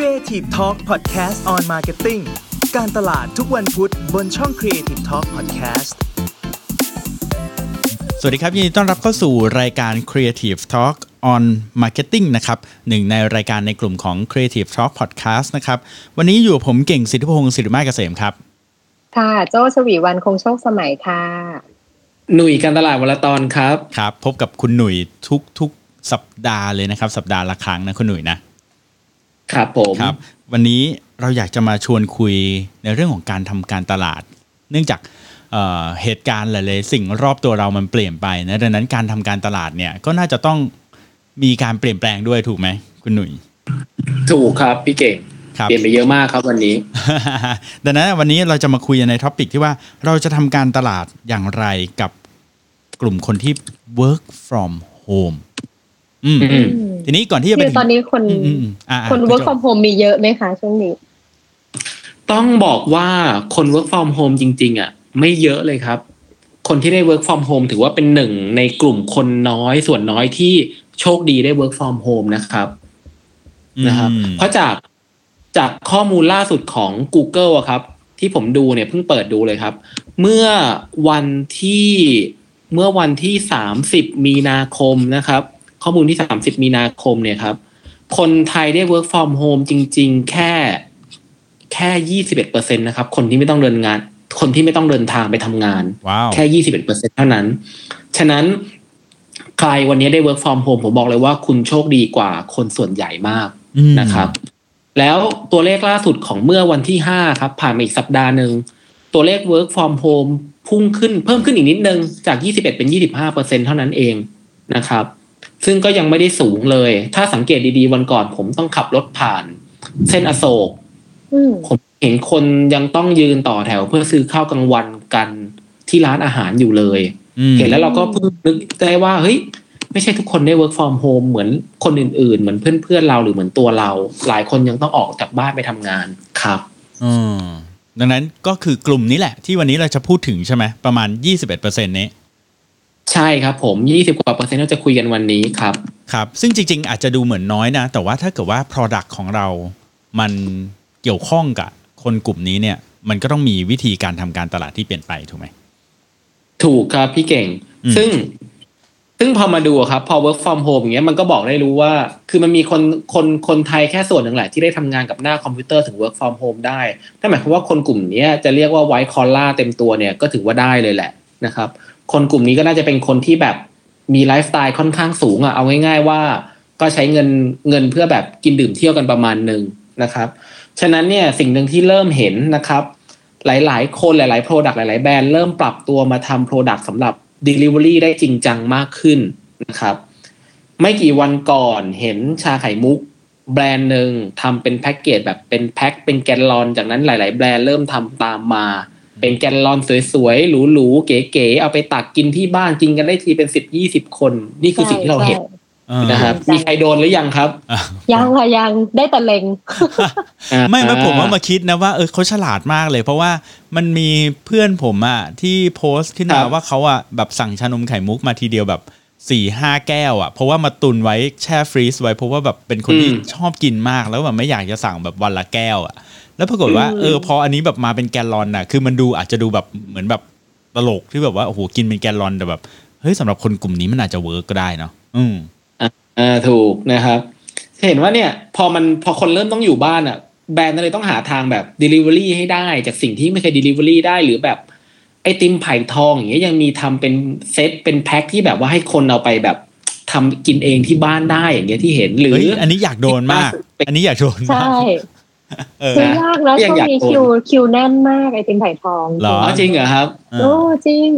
Creative Talk Podcast on Marketing การตลาดทุกวันพุธบนช่อง Creative Talk Podcast สวัสดีครับ ยินดีต้อนรับเข้าสู่รายการ Creative Talk on Marketing นะครับหนึ่งในรายการในกลุ่มของ Creative Talk Podcast นะครับ วันนี้อยู่กับผมเก่งสิทธิพงศ์สิริมาเกษมครับ ค่ะ โจชวีวันคงโชคสมัยค่ะ หนุ่ยการตลาดวลตอนครับ ครับ พบกับคุณหนุ่ยทุกทุกสัปดาห์เลยนะครับ สัปดาห์ละครั้งนะคุณหนุ่ยนะ ครับผมครับ วันนี้เราอยากจะมาชวนคุยในเรื่องของการทำการตลาด เนื่องจากเอ่อเหตุการณ์หลายๆสิ่งรอบตัวเรามันเปลี่ยนไปนะดังนั้นการทำการตลาดเนี่ยก็น่าจะต้องมีการเปลี่ยนแปลงด้วยถูกไหมคุณหนุ่ยถูกครับพี่เก่งครับเปลี่ยนไปเยอะมากครับวันนี้ ดังนั้นวันนี้เราจะมาคุยในท็อปิกที่ว่าเราจะทำการตลาดอย่างไรกับกลุ่มคนที่ work from home อืมอืมทีนี้ก่อนที่จะคืเป็อนตอนนี้คนอืมอืมอืมอ่าคนอ่า work ณโจ from home มีเยอะไหมคะช่วงนี้ ต้องบอกว่าคน work from home จริง ๆ อะ ไม่เยอะเลยครับ คนที่ได้ work from home ถือว่าเป็นหนึ่งในกลุ่มคนน้อยส่วนน้อยที่โชคดีได้ work from home นะครับนะครับอืมเพราะจากจากข้อมูลล่าสุดของ Google อะครับ ที่ผมดูเนี่ยเพิ่งเปิดดูเลยครับ เมื่อวันที่เมื่อวันที่สามสิบมีนาคมนะครับ ข้อมูลที่สามสิบมีนาคมเนี่ยครับ คนไทยได้ work from home จริง ๆ แค่แค่ยี่สิบเอ็ดเปอร์เซ็นตนะครับ คนที่ไม่ต้องเดินงาน คนที่ไม่ต้องเดินทางไปทำงานว้าวแค่ยี่สิบเอ็ดเปอร์เซ็นเท่านั้น ฉะนั้นใครวันนี้ได้ work from home ผมบอกเลยว่าคุณโชคดีกว่าคนส่วนใหญ่มากอืมนะครับ แล้วตัวเลขล่าสุดของเมื่อวันที่ห้าครับ ผ่านมาอีกสัปดาห์หนึ่ง ตัวเลข work from home พุ่งขึ้นเพิ่มขึ้นอีกนิดนึง จาก21เป็น25เปอร์เซ็นเท่านั้นเองนะครับ ซึ่งก็ยังไม่ได้สูงเลย ถ้าสังเกตดีๆวันก่อนผมต้องขับรถผ่าน เส้นอโศกอืมผมเห็นคนยังต้องยืนต่อแถวเพื่อซื้อข้าวกลางวันกันที่ร้านอาหารอยู่เลยอืมเห็นแล้วเราก็เพิ่งนึกได้ว่าเฮ้ยไม่ใช่ทุกคนได้ work from home เหมือนคนอื่นๆ เหมือนเพื่อนๆเราหรือเหมือนตัวเรา หลายคนยังต้องออกจากบ้านไปทำงานครับอืมดังนั้นก็คือกลุ่มนี้แหละ ที่วันนี้เราจะพูดถึงใช่ไหมประมาณ 21%เนี้ ใช่ครับผมยี่สิบกว่าเปอร์เซ็นต์เราจะคุยกันวันนี้ครับครับซึ่งจริง ๆ อาจจะดูเหมือนน้อยนะ แต่ว่าถ้าเกิดว่า Product ของเรา มันเกี่ยวข้องกับคนกลุ่มนี้เนี่ย มันก็ต้องมีวิธีการทำการตลาดที่เปลี่ยนไปถูกไหมถูกครับพี่เก่งอืมซึ่งซึ่งพอมาดูอะครับ พอ work from home อย่างเงี้ยมันก็บอกได้รู้ว่า คือมันมีคนคนคนไทยแค่ส่วนหนึ่งแหละที่ได้ทำงานกับหน้าคอมพิวเตอร์ถึง work from home ได้นั่นหมายความว่าคนกลุ่มเนี้ยจะเรียกว่า white collar เต็มตัวเนี่ยก็ถือว่าได้เลยแหละนะครับ คนกลุ่มนี้ก็น่าจะเป็นคนที่แบบมีไลฟ์สไตล์ค่อนข้างสูงอะเอาง่าย ๆ ว่าก็ใช้เงินเงินเพื่อแบบกินดื่มเที่ยวกันประมาณหนึ่งนะครับ ฉะนั้นเนี่ยสิ่งหนึ่งที่เริ่มเห็นนะครับ หลาย ๆ คนหลาย ๆ Product หลาย ๆ แบรนด์เริ่มปรับตัวมาทำ Product สำหรับ Delivery ได้จริงจังมากขึ้นนะครับ ไม่กี่วันก่อนเห็นชาไข่มุกแบรนด์หนึ่งทำเป็นแพ็กเกจแบบเป็นแพ็คเป็นแกนลอน จากนั้นหลาย ๆ แบรนด์เริ่มทำตามมา เป็นแกนลอนสวยๆหรูๆเก๋ๆเอาไปตักกินที่บ้านกินกันได้ทีเป็นสิบยี่สิบคน นี่คือสิ่งที่เราเห็นเออนะครับใช่มีใครโดนหรือยังครับอะยังค่ะยังได้แต่เล็งไม่ไม่ผมว่ามาคิดนะว่าเออเขาฉลาดมากเลย เพราะว่ามันมีเพื่อนผมอะที่โพสต์ขึ้นมาครับว่าเขาอะแบบสั่งชานมไข่มุกมาทีเดียวแบบสี่ห้าแก้วอะเพราะว่ามาตุนไว้แช่ฟรีซไว้เพราะว่าแบบเป็นคนที่ชอบกินมากแล้วแบบไม่อยากจะสั่งแบบวันละแก้วอะ แล้วปรากฏว่าเออพออันนี้แบบมาเป็นแกลลอนอะคือมันดูอาจจะดูแบบเหมือนแบบตลกที่แบบว่าโอ้โหกินเป็นแกลลอนแต่แบบเฮ้ยสำหรับคนกลุ่มนี้มันอาจจะเวิร์กก็ได้เนาะอืมอ่าถูกนะครับ เห็นว่าเนี่ย พอมันพอคนเริ่มต้องอยู่บ้านอะ แบรนด์เลยต้องหาทางแบบ Delivery ให้ได้ จากสิ่งที่ไม่เคย Delivery ได้หรือแบบไอติมไผ่ทองอย่างเงี้ยยังมีทำเป็นเซตเป็นแพ็คที่แบบว่าให้คนเอาไปแบบทำกินเองที่บ้านได้อย่างเงี้ยที่เห็นหรือเฮ้ยอันนี้อยากโดนมาก อันนี้อยากโดนใช่มากเออ ซื้อยากนะยัช่งวงอยากนี้โดนคิวคิวแน่นมากไอติมไผ่ทองเหรออ๋อจริงเหรอครับเอโอ้อจริง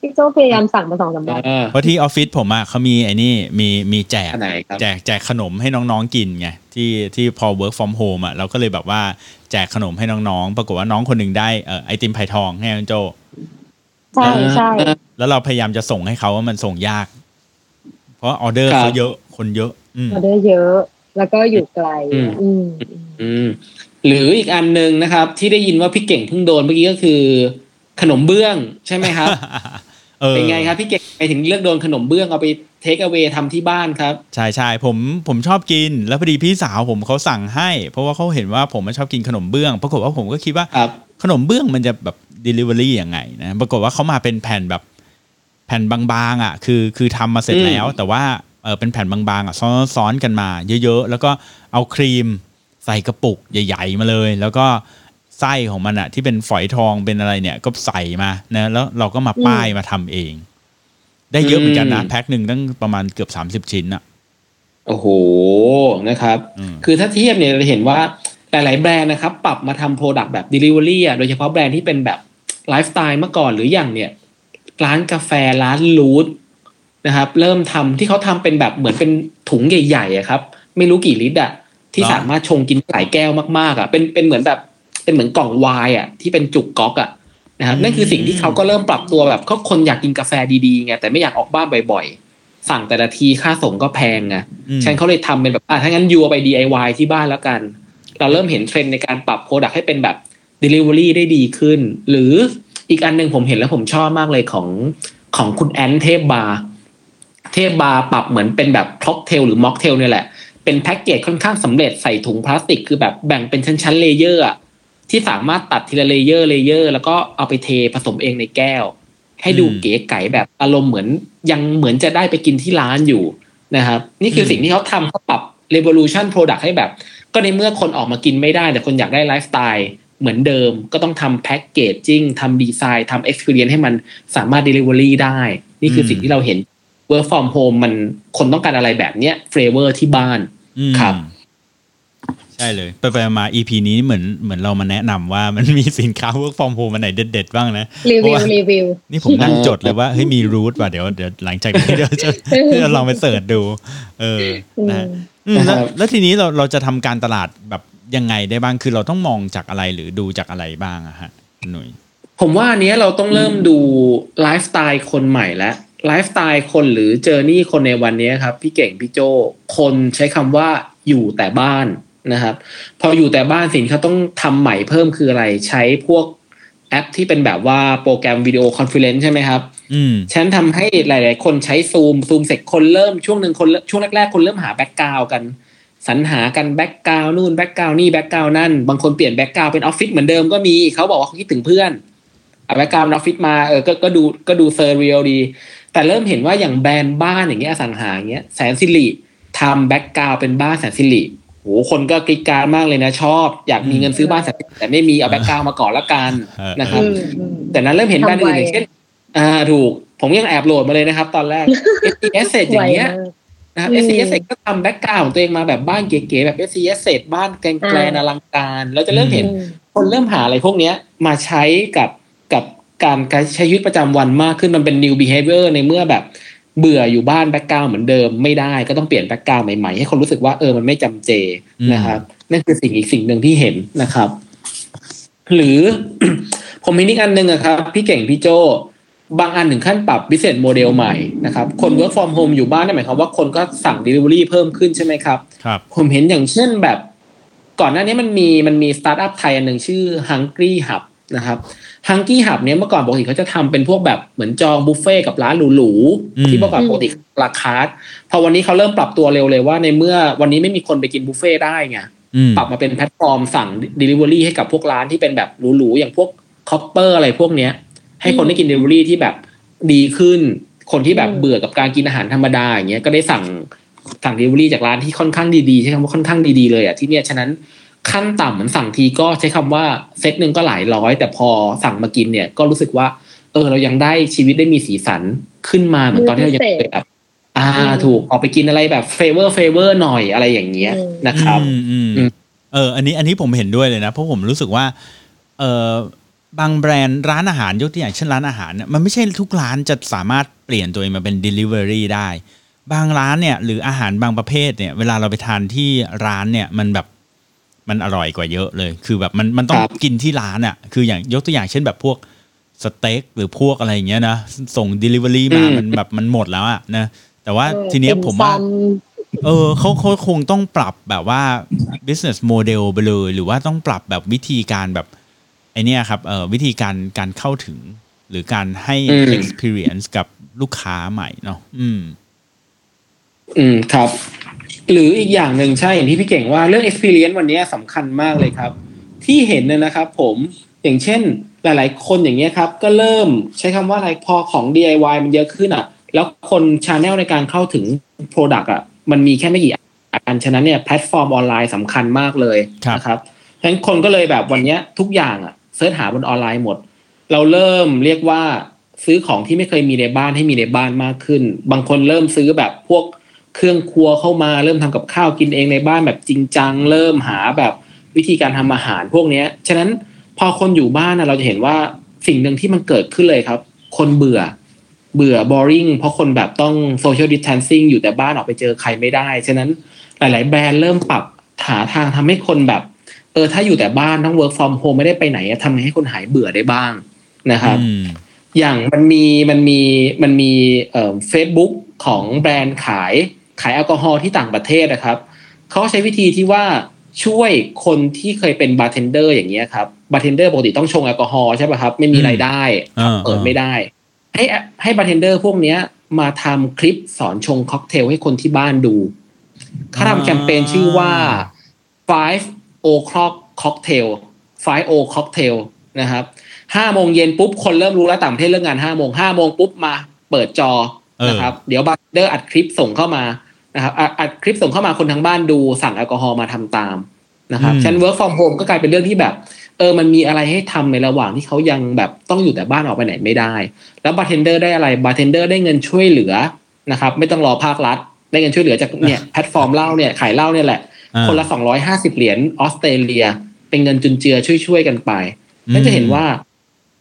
พี่โจพยายามสั่งมาสองสามวันเออเพราะที่ออฟฟิศผมอะเขามีไอ้นี่มีมีแจกอันไหนครับแจกแจกขนมให้น้องๆกินไงที่ที่พอ work from home อะเราก็เลยแบบว่าแจกขนมให้น้องๆ ปรากฏว่าน้องคนหนึ่งได้เอ่อไอติมไผ่ทองให้คุณโจใช่ใช่แล้วเราพยายามจะส่งให้เขาว่ามันส่งยาก เพราะออเดอร์ครับเขาเยอะคนเยอะอืมออเดอร์เยอะ แล้วก็อยู่ไกลอืมอืมอืมหรืออีกอันหนึ่งนะครับ ที่ได้ยินว่าพี่เก่งเพิ่งโดนเมื่อกี้ก็คือ ขนมเบื้องใช่ไหมครับเออเป็นไงครับพี่เก่งไปถึงเลือกโดนขนมเบื้องเอาไปเทคเอา a y ทำที่บ้านครับ ใช่ใช่ผมผมชอบกิน แล้วพอดีพี่สาวผมเขาสั่งให้ เพราะว่าเขาเห็นว่าผมชอบกินขนมเบื้องปรากฏว่าผมก็คิดว่าครับขนมเบื้องมันจะแบบ Delivery ยังไงนะปรากฏว่าเขามาเป็นแผ่นแบบแผ่นบางๆอะ คือคือทำมาเสร็จอืมแล้ว แต่ว่า เออเป็นแผ่นบางๆอะซ้อนซ้อนกันมา เยอะๆ แล้วก็เอาครีมใส่กระปุกใหญ่ ๆ มาเลย แล้วก็ไส้ของมันอะ ที่เป็นฝอยทองเป็นอะไรเนี่ย ก็ใส่มานะแล้วเราก็มาป้ายมาทำเอง ได้เยอะเหมือนกันนะอืมแพ็คหนึ่งตั้งประมาณเกือบสามสิบชิ้นอะโอ้โหนะครับอืมคือถ้าเทียบเนี่ยเราเห็นว่าหลาย ๆ แบรนด์นะครับ ปรับมาทำ product แบบ Delivery อะโดยเฉพาะแบรนด์ที่เป็นแบบไลฟ์สไตล์เมื่อก่อนหรืออย่างเนี่ย ร้านกาแฟร้าน Roots นะครับ เริ่มทำที่เขาทำเป็นแบบเหมือนเป็นถุงใหญ่ๆอะครับ ไม่รู้กี่ลิตรอะที่เหรอสามารถชงกินหลายแก้วมากๆอะเป็นเป็นเหมือนแบบเป็นเหมือนกล่องไวน์อะที่เป็นจุกก๊อกอะนะครับนั่นคือสิ่งที่เขาก็เริ่มปรับตัวแบบก็คนอยากกินกาแฟดีๆไงแต่ไม่อยากออกบ้านบ่อยๆ สั่งแต่ละทีค่าส่งก็แพงไงอืมฉันเขาเลยทำเป็นแบบอะถ้างั้น you เอาไป DIY ที่บ้านแล้วกัน เราเริ่มเห็นเทรนด์ในการปรับ product ให้เป็นแบบ Delivery ได้ดีขึ้น หรืออีกอันหนึ่งผมเห็นแล้วผมชอบมากเลยของของคุณแอนเทพบาร์ เทพบาร์ปรับเหมือนเป็นแบบค็อกเทลหรือม็อกเทลเนี่ยแหละ เป็นแพ็กเกจค่อนข้างสำเร็จใส่ถุงพลาสติก คือแบบแบ่งเป็นชั้นๆ layer อะที่สามารถตัดทีละ layer layer แล้วก็เอาไปเทผสมเองในแก้ว ให้ดูอืมเก๋ไก๋แบบอารมณ์เหมือนยังเหมือนจะได้ไปกินที่ร้านอยู่นะครับนี่คือสิ่งที่เขาทำเขาปรับ revolution product ให้แบบ ก็ในเมื่อคนออกมากินไม่ได้ แต่คนอยากได้ไลฟ์สไตล์เหมือนเดิม ก็ต้องทำแพ็กเกจจิ้งทำดีไซน์ทำ experience ให้มันสามารถ delivery ได้ นี่คือสิ่งที่เราเห็น work from home มันคนต้องการอะไรแบบเนี้ย flavor ที่บ้านอืมครับใช่เลย ไปไปมา EP นี้เหมือนเหมือนเรามาแนะนำว่ามันมีสินค้า work from home อันไหนเด็ดๆ บ้างนะรีเพราะวิวว่ารีวิว นี่ผมนั่งจดเลยว่าเฮ้ยมีรูทว่ะเดี๋ยวเดี๋ยวหลังจากนี้เดี๋ยวจะเดี๋ยวลองไป search ดู เออนะอืมแล้วนะครับแล้วทีนี้เราเราจะทำการตลาดแบบยังไงได้บ้างคือเราต้องมองจากอะไรหรือดูจากอะไรบ้างอะฮะคุณหนุ่ยผมว่าอันเนี้ยเราต้องเริ่มดูไลฟ์สไตล์คนใหม่แล้ว ไลฟ์สไตล์คนหรือ journey คนในวันเนี้ยครับ พี่เก่งพี่โจคนใช้คำว่าอยู่แต่บ้านนะครับ พออยู่แต่บ้านสิ่งที่เขาต้องทำใหม่เพิ่มคืออะไรใช้พวกแอปที่เป็นแบบว่าโปรแกรม video conference ใช่ไหมครับอืมฉันทำให้หลาย ๆ คนใช้ Zoom Zoom เสร็จคนเริ่มช่วงหนึ่งคนเริ่มช่วงแรก ๆ คนเริ่มหา background กันสรรหากัน background นู่น background นี่ background นั่น บางคนเปลี่ยน background เป็นออฟฟิศเหมือนเดิมก็มีเขาบอกว่าเขาคิดถึงเพื่อนเอา background ออฟฟิศมาเออก็ก็ดูก็ดู surreal ดี แต่เริ่มเห็นว่าอย่างแบรนด์บ้านอย่างเงี้ยอสังหาอย่างเงี้ยแสนสิริทำ background เป็นบ้านแสนสิริโหคนก็กรี๊ดกร๊าดมากเลยนะชอบ อยากมีเงินซื้อบ้านแสนสิริแต่ไม่มีเอา background มาก่อนละกันนะครับอืมอืมแต่นั้นเริ่มเห็นแบรนด์อื่นทำไวอย่างเช่น อ่าถูก ผมยังแอบโหลดมาเลยนะครับ ตอนแรก s c s เอย่างเงี้ยไวมากนะครับอื s ม c s ก็ทำแบ็กกราวของตัวเองมาแบบบ้านเก๋ๆแบบ s c s บ้านแกลงแกลนอ่าอลังการเราจะเริ่มเห็นอืมคนเริ่มหาอะไรพวกเนี้ยมาใช้กับกับ การการใช้ชีวิตประจำวันมากขึ้นมันเป็น new behavior ในเมื่อแบบเบื่ออยู่บ้าน background เหมือนเดิมไม่ได้ก็ต้องเปลี่ยน background ใหม่ๆ ให้คนรู้สึกว่าเออมันไม่จำเจอืมนะครับนั่นคือสิ่งอีกสิ่งหนึ่งที่เห็นนะครับ หรือผมมีนิกอันหนึ่งอะครับ พี่เก่งพี่โจบางอันถึงขั้นปรับ business model ใหม่นะครับ คน work from home อยู่บ้านนั่นหมายความว่าคนก็สั่ง delivery เพิ่มขึ้นใช่ไหมครับครับ ผมเห็นอย่างเช่นแบบ ก่อนหน้านี้มันมีมันมีสตาร์ทอัพไทยอันหนึ่งชื่อ Hungry Hub นะครับ Hungry Hub เนี้ยเมื่อก่อนปกติเขาจะทำเป็นพวกแบบเหมือนจองบุฟเฟ่ต์กับร้านหรูอืมๆที่เมื่อก่อนปกติราคาพอวันนี้เขาเริ่มปรับตัวเร็วเลยว่า ในเมื่อวันนี้ไม่มีคนไปกินบุฟเฟ่ต์ได้ไงอืมปรับมาเป็นแพลตฟอร์มสั่ง Delivery ให้กับพวกร้านที่เป็นแบบหรูๆอย่างพวก Copper อะไรพวกเนี้ย ให้คนได้กิน Delivery ที่แบบดีขึ้น คนที่แบบอืมเบื่อกับการกินอาหารธรรมดาอย่างเงี้ยก็ได้สั่งสั่ง Delivery จากร้านที่ค่อนข้างดีๆใช้คำว่าค่อนข้างดีๆเลยอะที่เนี่ยฉะนั้น ขั้นต่ำเหมือนสั่งทีก็ใช้คำว่าเซตหนึ่งก็หลายร้อย แต่พอสั่งมากินเนี่ยก็รู้สึกว่า เออ เรายังได้ชีวิตได้มีสีสันขึ้นมาเหมือนตอนที่เรายังเคยแบบอ่าถูกออกไปกินอะไรแบบ favor favor หน่อยอะไรอย่างเงี้ยอืมนะครับอืมอืมอืมเออ อันนี้อันนี้ผมเห็นด้วยเลยนะ เพราะผมรู้สึกว่า เออบางแบรนด์ร้านอาหารยกตัวอย่างเช่นร้านอาหารเนี่ยมันไม่ใช่ทุกร้านจะสามารถเปลี่ยนตัวเองมาเป็น Delivery ได้ บางร้านเนี่ยหรืออาหารบางประเภทเนี่ย เวลาเราไปทานที่ร้านเนี่ยมันแบบ มันอร่อยกว่าเยอะเลย คือแบบมันมันต้องครับกินที่ร้านอะ คืออย่างยกตัวอย่างเช่นแบบพวกสเต็กหรือพวกอะไรอย่างเงี้ยนะส่ง Delivery มามันแบบมันหมดแล้วอะนะแต่ว่าทีเนี้ยผมว่าติ่ซเออเขาเขาคงต้องปรับแบบว่า business model ไปเลย หรือว่าต้องปรับแบบวิธีการแบบไอเนี้ยครับเออวิธีการการเข้าถึง หรือการให้อืม experience กับลูกค้าใหม่เนาะอืม อืมครับ หรืออีกอย่างหนึ่งใช่อย่างที่พี่เก่งว่าเรื่อง experience วันนี้สำคัญมากเลยครับ ที่เห็นเนี่ยนะครับ ผมอย่างเช่นหลาย ๆ คนอย่างเงี้ยครับ ก็เริ่มใช้คำว่าอะไรพอของ DIY มันเยอะขึ้นอะ แล้วคน channel ในการเข้าถึง Product อะมันมีแค่ไม่กี่อันฉะนั้นเนี่ยแพลตฟอร์มออนไลน์สำคัญมากเลยครับนะครับฉะนั้นคนก็เลยแบบวันเนี้ยทุกอย่างอะ search หาบนออนไลน์หมด เราเริ่มเรียกว่าซื้อของที่ไม่เคยมีในบ้านให้มีในบ้านมากขึ้น บางคนเริ่มซื้อแบบพวก เครื่องครัวเข้ามาเริ่มทำกับข้าวกินเองในบ้านแบบจริงจัง เริ่มหาแบบวิธีการทำอาหารพวกเนี้ย ฉะนั้นพอคนอยู่บ้านนะเราจะเห็นว่าสิ่งหนึ่งที่มันเกิดขึ้นเลยครับ คนเบื่อ เบื่อ boring เพราะคนแบบต้อง social distancing อยู่แต่บ้านออกไปเจอใครไม่ได้ ฉะนั้นหลาย ๆ แบรนด์เริ่มปรับหาทางทำให้คนแบบ เออถ้าอยู่แต่บ้านต้อง work from home ไม่ได้ไปไหนอะทำไงให้คนหายเบื่อได้บ้างนะครับอืมอย่างมันมีมันมีมันมีเอ่อเฟซบุ๊กของแบรนด์ขาย ขายแอลกอฮอล์ที่ต่างประเทศนะครับเขาใช้วิธีที่ว่าช่วยคนที่เคยเป็นบาร์เทนเดอร์อย่างเงี้ยครับบาร์เทนเดอร์ปกติต้องชงแอลกอฮอล์ใช่ป่ะครับ ไม่มีรายได้อ่าเปิดไม่ได้ ให้ให้บาร์เทนเดอร์พวกเนี้ยมาทำคลิปสอนชงค็อกเทลให้คนที่บ้านดูเขาทำแคมเปญชื่อว่า five o'clock cocktail five o cocktail นะครับห้าโมงเย็นปุ๊บคนเริ่มรู้แล้วต่างประเทศเรื่องงานห้าโมงห้าโมงปุ๊บมาเปิดจอเออนะครับ เดี๋ยวบาร์เทนเดอร์อัดคลิปส่งเข้ามา นะครับอัดอัดคลิปส่งเข้ามาคนทั้งบ้านดูสั่งแอลกอฮอล์มาทำตามนะครับฉะนัน work from home ก็กลายเป็นเรื่องที่แบบ เออมันมีอะไรให้ทำในระหว่างที่เขายังแบบต้องอยู่แต่บ้านออกไปไหนไม่ได้ แล้วบาร์เทนเดอร์ได้อะไรบาร์เทนเดอร์ได้เงินช่วยเหลือนะครับไม่ต้องรอภาครัฐ ได้เงินช่วยเหลือจากเนี่ยแพลตฟอร์มเหล้าเนี่ยขายเหล้าเนี่ยแหละอ่าคนละสองร้อยห้าสิบเหรียญออสเตรเลีย เป็นเงินจุนเจือช่วยๆกันไปก็จะเห็นว่า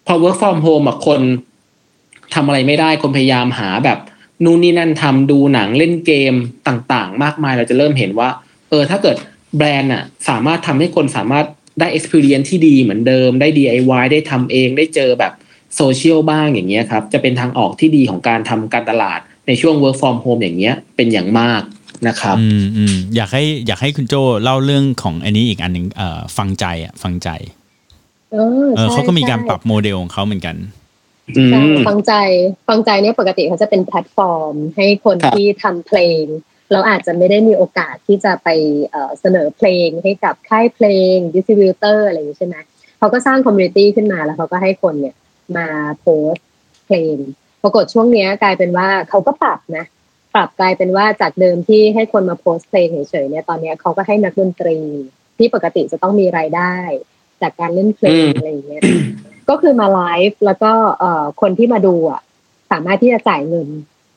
พอ work from home อะคนทำอะไรไม่ได้คนพยายามหาแบบ นู่นนี่นั่นทำดูหนังเล่นเกมต่างๆ มากมายเราจะเริ่มเห็นว่า เออถ้าเกิดแบรนด์อะสามารถทำให้คนสามารถได้ experience ที่ดีเหมือนเดิมได้ DIY ได้ทำเองได้เจอแบบโซเชียลบ้างอย่างเงี้ยครับจะเป็นทางออกที่ดีของการทำการตลาดในช่วง work from home อย่างเงี้ยเป็นอย่างมากนะครับอืมอืมอยากให้อยากให้คุณโจเล่าเรื่องของอันนี้อีกอันหนึ่งเอ่อฟังใจอะฟังใจ เออเออใช่เขาก็มีการใช่ปรับโมเดลของเขาเหมือนกันอืใช่ม ฟังใจฟังใจเนี่ยปกติเขาจะเป็นแพลตฟอร์ม ให้คนครับที่ทำเพลง เราอาจจะไม่ได้มีโอกาสที่จะไปเอ่อเสนอเพลงให้กับค่ายเพลง distributor อะไรอย่างนี้ใช่ไหมเขาก็สร้าง community ขึ้นมาแล้วเขาก็ให้คนเนี่ยมาโพสต์เพลงปรากฏช่วงเนี้ยกลายเป็นว่าเขาก็ปรับนะ ปรับกลายเป็นว่าจากเดิมที่ให้คนมาโพสต์เพลงเฉยๆเนี่ยตอนเนี้ยเขาก็ให้นักดนตรีที่ปกติจะต้องมีรายได้ จากการเล่นเพลงอืมอะไรอย่างเงี้ย ก็คือมาไลฟ์แล้วก็เอ่อคนที่มาดูอะสามารถที่จะจ่ายเงิน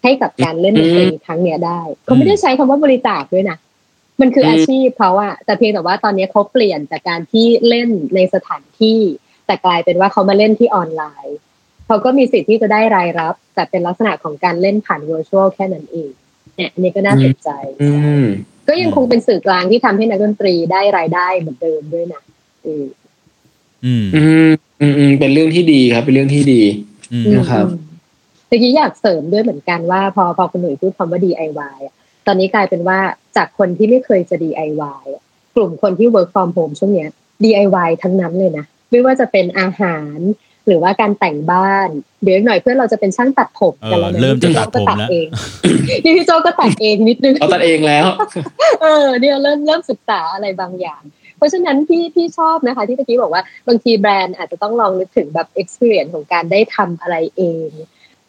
ให้กับการเล่นดนตรีครั้งเนี้ยได้เขาไม่ได้ใช้คำว่าบริจาคด้วยนะมันคืออาชีพเขาอะแต่เพียงแต่ว่าตอนนี้เขาเปลี่ยนจากการที่เล่นในสถานที่ แต่กลายเป็นว่าเขามาเล่นที่ออนไลน์เขาก็มีสิทธิ์ที่จะได้รายรับ แต่เป็นลักษณะของการเล่นผ่าน virtual แค่นั้นเองเนี่ยอันนี้ก็น่าสนใจอืมก็ยังคงเป็นสื่อกลางที่ทำให้นักดนตรีได้รายได้เหมือนเดิมด้วยนะ อืมอืม อืมอืมอืมเป็นเรื่องที่ดีครับ เป็นเรื่องที่ดี อืม นะครับอืมเมื่อกี้อยากเสริมด้วยเหมือนกันว่า พอพอคุณหนุ่ยพูดคำว่า DIY อะตอนนี้กลายเป็นว่าจากคนที่ไม่เคยจะ DIY อะกลุ่มคนที่ work from home ช่วงเนี้ย DIY ทั้งนั้นเลยนะ ไม่ว่าจะเป็นอาหาร หรือว่าการแต่งบ้าน เดี๋ยวอีกหน่อยเพื่อนเราจะเป็นช่างตัดผมกันแล้วเอนะอเริ่มจะพี่โตัดผมก็แล้วเองนี่พี่โจก็ตัดเองนิดนึงเราตัดเองแล้ว เออเนี่ยเริ่มเริ่มศึกษาอะไรบางอย่างเพ ราะฉะนั้นพี่พี่ชอบนะคะ ที่ตะกี้บอกว่าบางทีแบรนด์อาจจะต้องลองนึกถึงแบบ experience ของการได้ทำอะไรเอง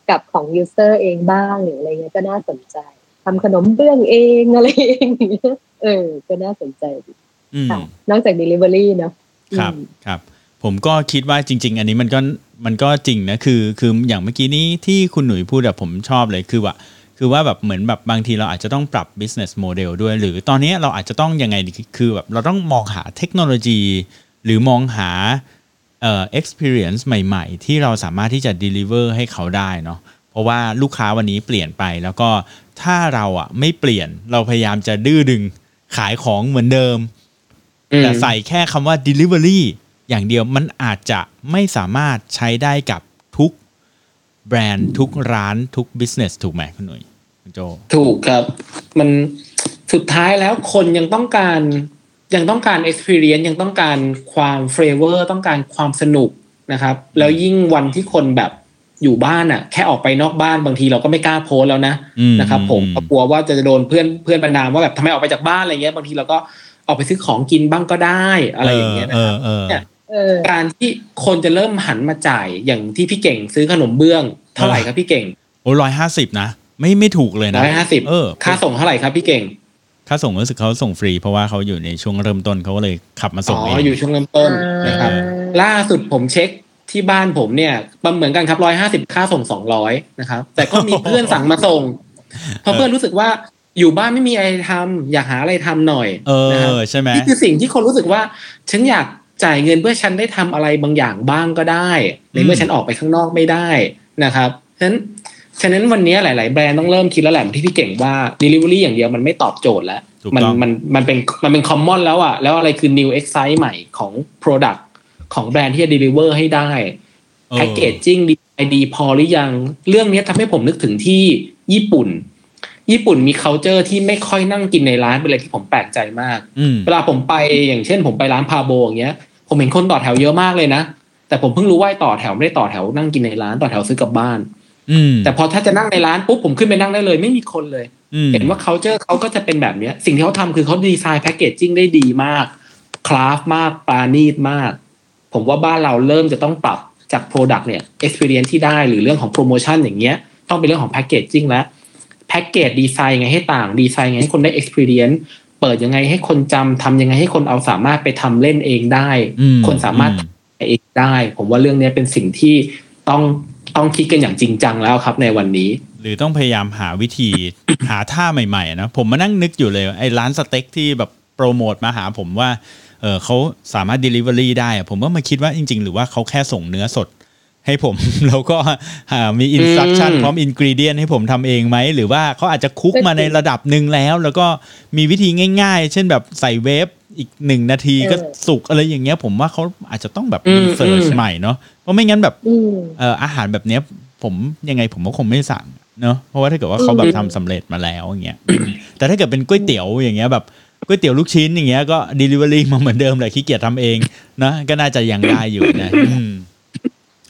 กับของ user เองบ้างหรืออะไรเงี้ยก็น่าสนใจทำขนมเบื้องเองอะไรเองเออ ก็น่าสนใจดีอืมค่ะนอกจาก delivery เนาะครับอืมครับ ผมก็คิดว่าจริง ๆ อันนี้มันก็มันก็จริงนะคือ คืออย่างเมื่อกี้นี้ที่คุณหนุ่ยพูดอะผมชอบเลยคือว่า คือว่าแบบเหมือนแบบบางทีเราอาจจะต้องปรับ business model ด้วย หรือตอนนี้เราอาจจะต้องยังไงดีคือแบบเราต้องมองหาเทคโนโลยี หรือมองหาเอ่อ experience ใหม่ๆ ที่เราสามารถที่จะ deliver ให้เขาได้เนาะเพราะว่าลูกค้าวันนี้เปลี่ยนไปแล้วก็ถ้าเราอะไม่เปลี่ยนเราพยายามจะดื้อดึงขายของเหมือนเดิมอืมแต่ใส่แค่คำว่า delivery อย่างเดียวมันอาจจะไม่สามารถใช้ได้กับทุก แบรนด์ทุกร้านทุก business ถูกไหมคุณหนุ่ยคุณโจถูกครับ มันสุดท้ายแล้วคนยังต้องการยังต้องการ experience ยังต้องการความ flavor ต้องการความสนุกนะครับ แล้วยิ่งวันที่คนแบบอยู่บ้านอะ แค่ออกไปนอกบ้านบางทีเราก็ไม่กล้าโพสต์แล้วนะอืมนะครับ ผมอืมก็กลัวว่าจะโดนเพื่อนเพื่อนบรรดามว่าแบบทำไมออกไปจากบ้านอะไรเงี้ยบางทีเราก็ออกไปซื้อของกินบ้างก็ได้อะไรอย่างเงี้ยนะเอครัอบเออเนี่ยเออ การที่คนจะเริ่มหันมาจ่ายอย่างที่พี่เก่งซื้อขนมเบื้อง เท่าไหร่ครับพี่เก่งโอ้ร้อยห้าสิบนะไม่ไม่ถูกเลยนะร้อยห้าสิบเออค่าส่งเท่าไหร่ครับพี่เก่งค่าส่งรู้สึกเขาส่งฟรี เพราะว่าเขาอยู่ในช่วงเริ่มต้นเขาก็เลยขับมาอ๋ส่งเอองอยู่ช่วงเริ่มต้นนะครับล่าสุดผมเช็คที่บ้านผมเนี่ยมันเหมือนกันครับร้อยห้าสิบค่าส่งสองร้อยนะครับ แต่ก็มีเพื่อนสั่งมาส่งเพราะเพื่อนรู้สึกว่าอยู่บ้านไม่มีอะไรทำอยากหาอะไรทำหน่อย เอนะครับอใช่ไหมนี่คือสิ่งที่คนรู้สึกว่าฉันอยาก จ่ายเงินเพื่อฉันได้ทำอะไรบางอย่างบ้างก็ได้ในเมื่อฉันออกไปข้างนอกไม่ได้นะครับฉะนั้นฉะนั้นวันนี้หลาย ๆ แบรนด์ต้องเริ่มคิดแล้วแหละเหมือนที่พี่เก่งว่า delivery อย่างเดียวมันไม่ตอบโจทย์แล้วถูกมันต้องมันมันเป็นมันเป็น common แล้วอะแล้วอะไรคือ new excite ใหม่ของ product ของแบรนด์ที่จะ deliver ให้ได้เออแพ c เกจจิ้งดีดีพอหรือยัง เรื่องนี้ทำให้ผมนึกถึงที่ญี่ปุ่น ญี่ปุ่นมี culture ที่ไม่ค่อยนั่งกินในร้านเป็นอะไรที่ผมแปลกใจมากอืมเวลาผมไปอย่างเช่นผมไปร้านพาโบอย่างเงี้ย ผมเห็นคนต่อแถวเยอะมากเลยนะ แต่ผมเพิ่งรู้ว่าต่อแถวไม่ได้ต่อแถวนั่งกินในร้านต่อแถวซื้อกลับบ้าน อืมแต่พอถ้าจะนั่งในร้านปุ๊บผมขึ้นไปนั่งได้เลย ไม่มีคนเลยอืมเห็นว่า culture เขาก็จะเป็นแบบเนี้ย สิ่งที่เขาทำคือเขาดีไซน์แพคเกจจิ้งได้ดีมากคราฟมากปราณีตมาก ผมว่าบ้านเราเริ่มจะต้องปรับจาก Product เนี่ย experience ที่ได้หรือเรื่องของโปรโมชั่นอย่างเงี้ยต้องเป็นเรื่องของแพคเกจจิ้งแล้วแพ็กเกจดีไซน์ยังไงให้ต่างดีไซน์ยังไงให้คนได้ experience เปิดยังไงให้คนจำทำยังไงให้คนเอาสามารถไปทำเล่นเองได้อืมคนสามารถอืมเองได้ ผมว่าเรื่องนี้เป็นสิ่งที่ต้องต้องคิดกันอย่างจริงจังแล้วครับในวันนี้ หรือต้องพยายามหาวิธีหาท่าใหม่ๆนะผมมานั่งนึกอยู่เลยไอ้ร้านสเต็กที่แบบโปรโมทมาหาผมว่าเออเขาสามารถ Delivery ได้อะผมก็มาคิดว่าจริง ๆ หรือว่าเขาแค่ส่งเนื้อสด ให้ผม แล้วก็หามีอินสตรั c ชั่นอืมพร้อมอินก e เดียนให้ผมทำเองไหม หรือว่าเขาอาจจะคุกมาในระดับหนึ่งแล้ว แล้วก็มีวิธีง่าย ๆ เช่นแบบใส่เวฟอีกหนึ่งนาทีก็เออสุกอะไรอย่างเงี้ย ผมว่าเขาอาจจะต้องแบบอืมเสิร์ชอืมใหม่เนาะเพราะไม่งั้นแบบอืมเอ่ออาหารแบบเนี้ยผมยังไงผมก็คงไม่สั่งเนอะเพราะว่าถ้าเกิดว่าเขาแบบทำสำเร็จมาแล้วอย่างเงี้ยแต่ถ้าเกิดเป็นก๋วยเตี๋ยวอย่างเงี้ยแบบก๋วยเตี๋ยวลูกชิ้นอย่างเงี้ยก็ delivery มาเหมือนเดิมแหละขี้เกียจทำเองนะก็น่าจะยังได้อยู่นะอืม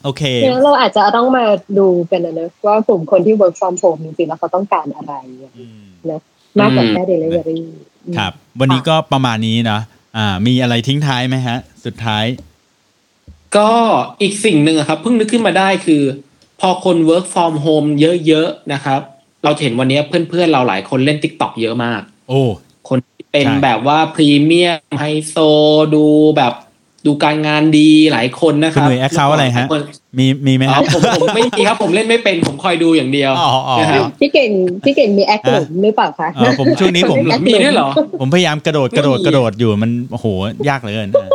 โอเคเนี่ยเราอาจจะต้องมาดูเป็นอะนะว่ากลุ่มคนที่ work from home จริงๆแล้วเขาต้องการอะไรอืมมากกว่าแค่ delivery ครับ วันนี้ก็ประมาณนี้นะอ่า มีอะไรทิ้งท้ายไหมฮะ สุดท้าย ก็อีกสิ่งหนึ่งอะครับ เพิ่งนึกขึ้นมาได้คือ พอคน work from home เยอะๆนะครับ เราจะเห็นวันนี้เพื่อนๆเราหลายคนเล่น TikTok เยอะมาก โอ้คนที่เป็นใช่แบบว่าพรีเมียมไฮโซดูแบบ ดูการงานดีหลายคนนะคคุณรับหนุ่ย account อะไรฮะคนมีมีไหมอ๋อฮะผมผมไม่มีครับผมเล่นไม่เป็นผมคอยดูอย่างเดียวอ๋ออ๋อนะครับพี่เก่งพี่เก่งมีแอคหลุมหรือเปล่าคะเออผมช่วงนี้ผมแอคมีด้วยเหรอผมพยายามกระโดดกระโดดไม่มีกระโดดอยู่มันโอ้โหยากเหลือเกินเออ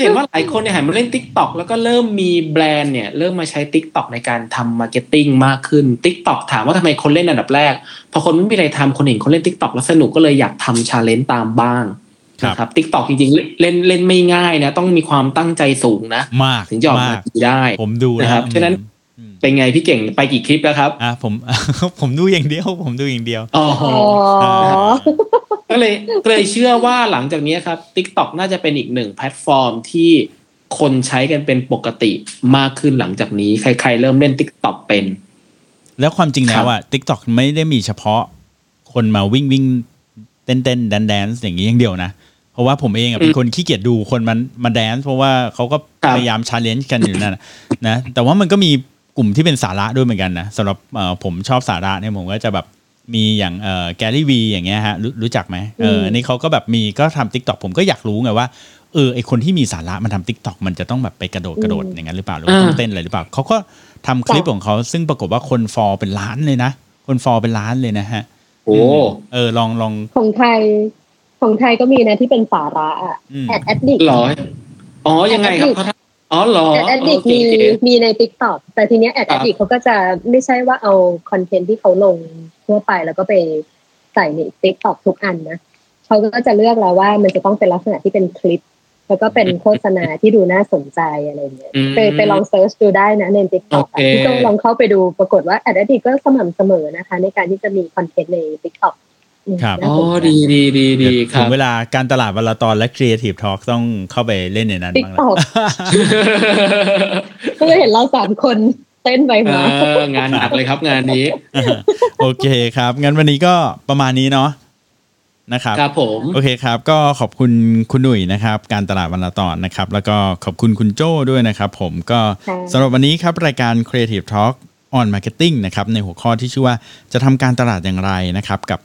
เห็นว่าหลายคนเนี่ยหันมาเล่น t ิ k t o k แล้วก็เริ่มมีแบรนด์เนี่ยเริ่มมาใช้ t ิ k t o k ในการทำมาร์เก็ตติ้งมากขึ้น t ิ k t o k ถามว่าทำไมคนเล่นอันดับแรก พอคนไม่มีอะไรทำคนเห็นคนเล่น t ิ k t o k แล้วสนุกก็เลยอยากทำ challenge ตามบ้างครับ นะครับ TikTok จริงๆ เล่นเล่นไม่ง่ายนะ ต้องมีความตั้งใจสูงนะมากถึงจะออกมามากดีได้ผมดูแล้วนะครับฉะนั้นอืมเป็นไงพี่เก่งไปกี่คลิปแล้วครับอะผมผมดูอย่างเดียว ผมดูอย่างเดียวอ๋ออ๋อก็เลยก็เลยเชื่อว่าหลังจากนี้ครับ TikTok น่าจะเป็นอีกหนึ่งแพลตฟอร์มที่คนใช้กันเป็นปกติมากขึ้นหลังจากนี้ ใคร ๆ เริ่มเล่น TikTok เป็น แล้วความจริงแล้วอะ TikTok ไม่ได้มีเฉพาะคนมาวิ่งวิ่งเต้นเต้นแดนซ์แดนซ์อย่างนี้อย่างเดียวนะเพ ราะว่าผมเองอะเป็นคนขี้เกียจดูคนมันมาแดนซ์เพราะว่าเขาก็ครับพยายาม challenge กันอยู่นั่นนะนะแต่ว่ามันก็มีกลุ่มที่เป็นสาระด้วยเหมือนกันนะสำหรับเอ่อผมชอบสาระเนี่ยผมก็จะแบบมีอย่างเอ่อ Gary Vee อย่างเงี้ยฮะรู้รู้จักไหมเออมอันนี้เขาก็แบบมีก็ทำ TikTok ผมก็อยากรู้ไงว่าเออไอคนที่มีสาระมันทำ TikTok มันจะต้องแบบไปกระโดดกระโดดอย่างนั้นหรือเปล่าหรือว่าต้องอ่าเต้นอะไรหรือเปล่าเขาก็ทำคลิปของเขาซึ่งปรากฏว่าคนฟอลเป็นล้านเลยนะ คนฟอลเป็นล้านเลยนะฮะโอ้เออลองลองของไทย ของไทยก็มีนะที่เป็นสาระอะอืม Ad Addict หรออ๋อยังไงครับ Addict เขาทำอ๋อเหรอ Ad Addict โอเคมีมีใน t ิ k t o k แต่ทีเนี้ยแอดครัแอบดดิกเขาก็จะไม่ใช่ว่าเอา content ที่เขาลงทั่วไปแล้วก็ไปใส่ใน t ิ k t o k ทุกอันนะเขาก็จะเลือกแล้วว่ามันจะต้องเป็นลักษณะที่เป็นคลิป แล้วก็เป็นโฆษณาที่ดูน่าสนใจอะไรเงี้ยอืมไปไปลอง search ดูได้นะใน t ิ k t o k โอเคที่ต้องลองเข้าไปดูปรากฏว่า Ad Addict ก็สม่ำเสมอนะคะ ในการที่จะมี content ใน TikTok ครับอ๋อดีดีดีดีคถึรับงเวลาการตลาดวลาตอนและ Creative Talk ต้องเข้าไปเล่นในนั้นติ๊กบ้างตแล้วอกก็เลยเห็นเราสามคนเต้นไปเอมาองานหนักเลยครับงานนี้ โอเคครับ งั้นวันนี้ก็ประมาณนี้เนาะนะครับครับผมโอเคครับ ก็ขอบคุณคุณหนุ่ยนะครับ การตลาดวันละตอนนะครับ แล้วก็ขอบคุณคุณโจ้ด้วยนะครับผมก็ค่ะสำหรับวันนี้ครับ รายการ Creative Talk on Marketing นะครับในหัวข้อที่ชื่อว่าจะทำการตลาดอย่างไรนะครับกับ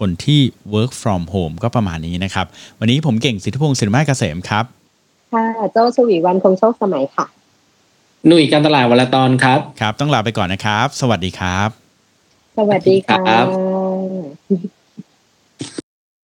คนที่ work from home ก็ประมาณนี้นะครับ วันนี้ผมเก่งสิทธิพงศ์สิริมาเกษมครับ ค่ะโจ้ชวีวันคงโชคสมัยค่ะ หนุ่ยการตลาดวันละตอนครับ ครับ ต้องลาไปก่อนนะครับ สวัสดีครับ สวัสดีค่ะครับ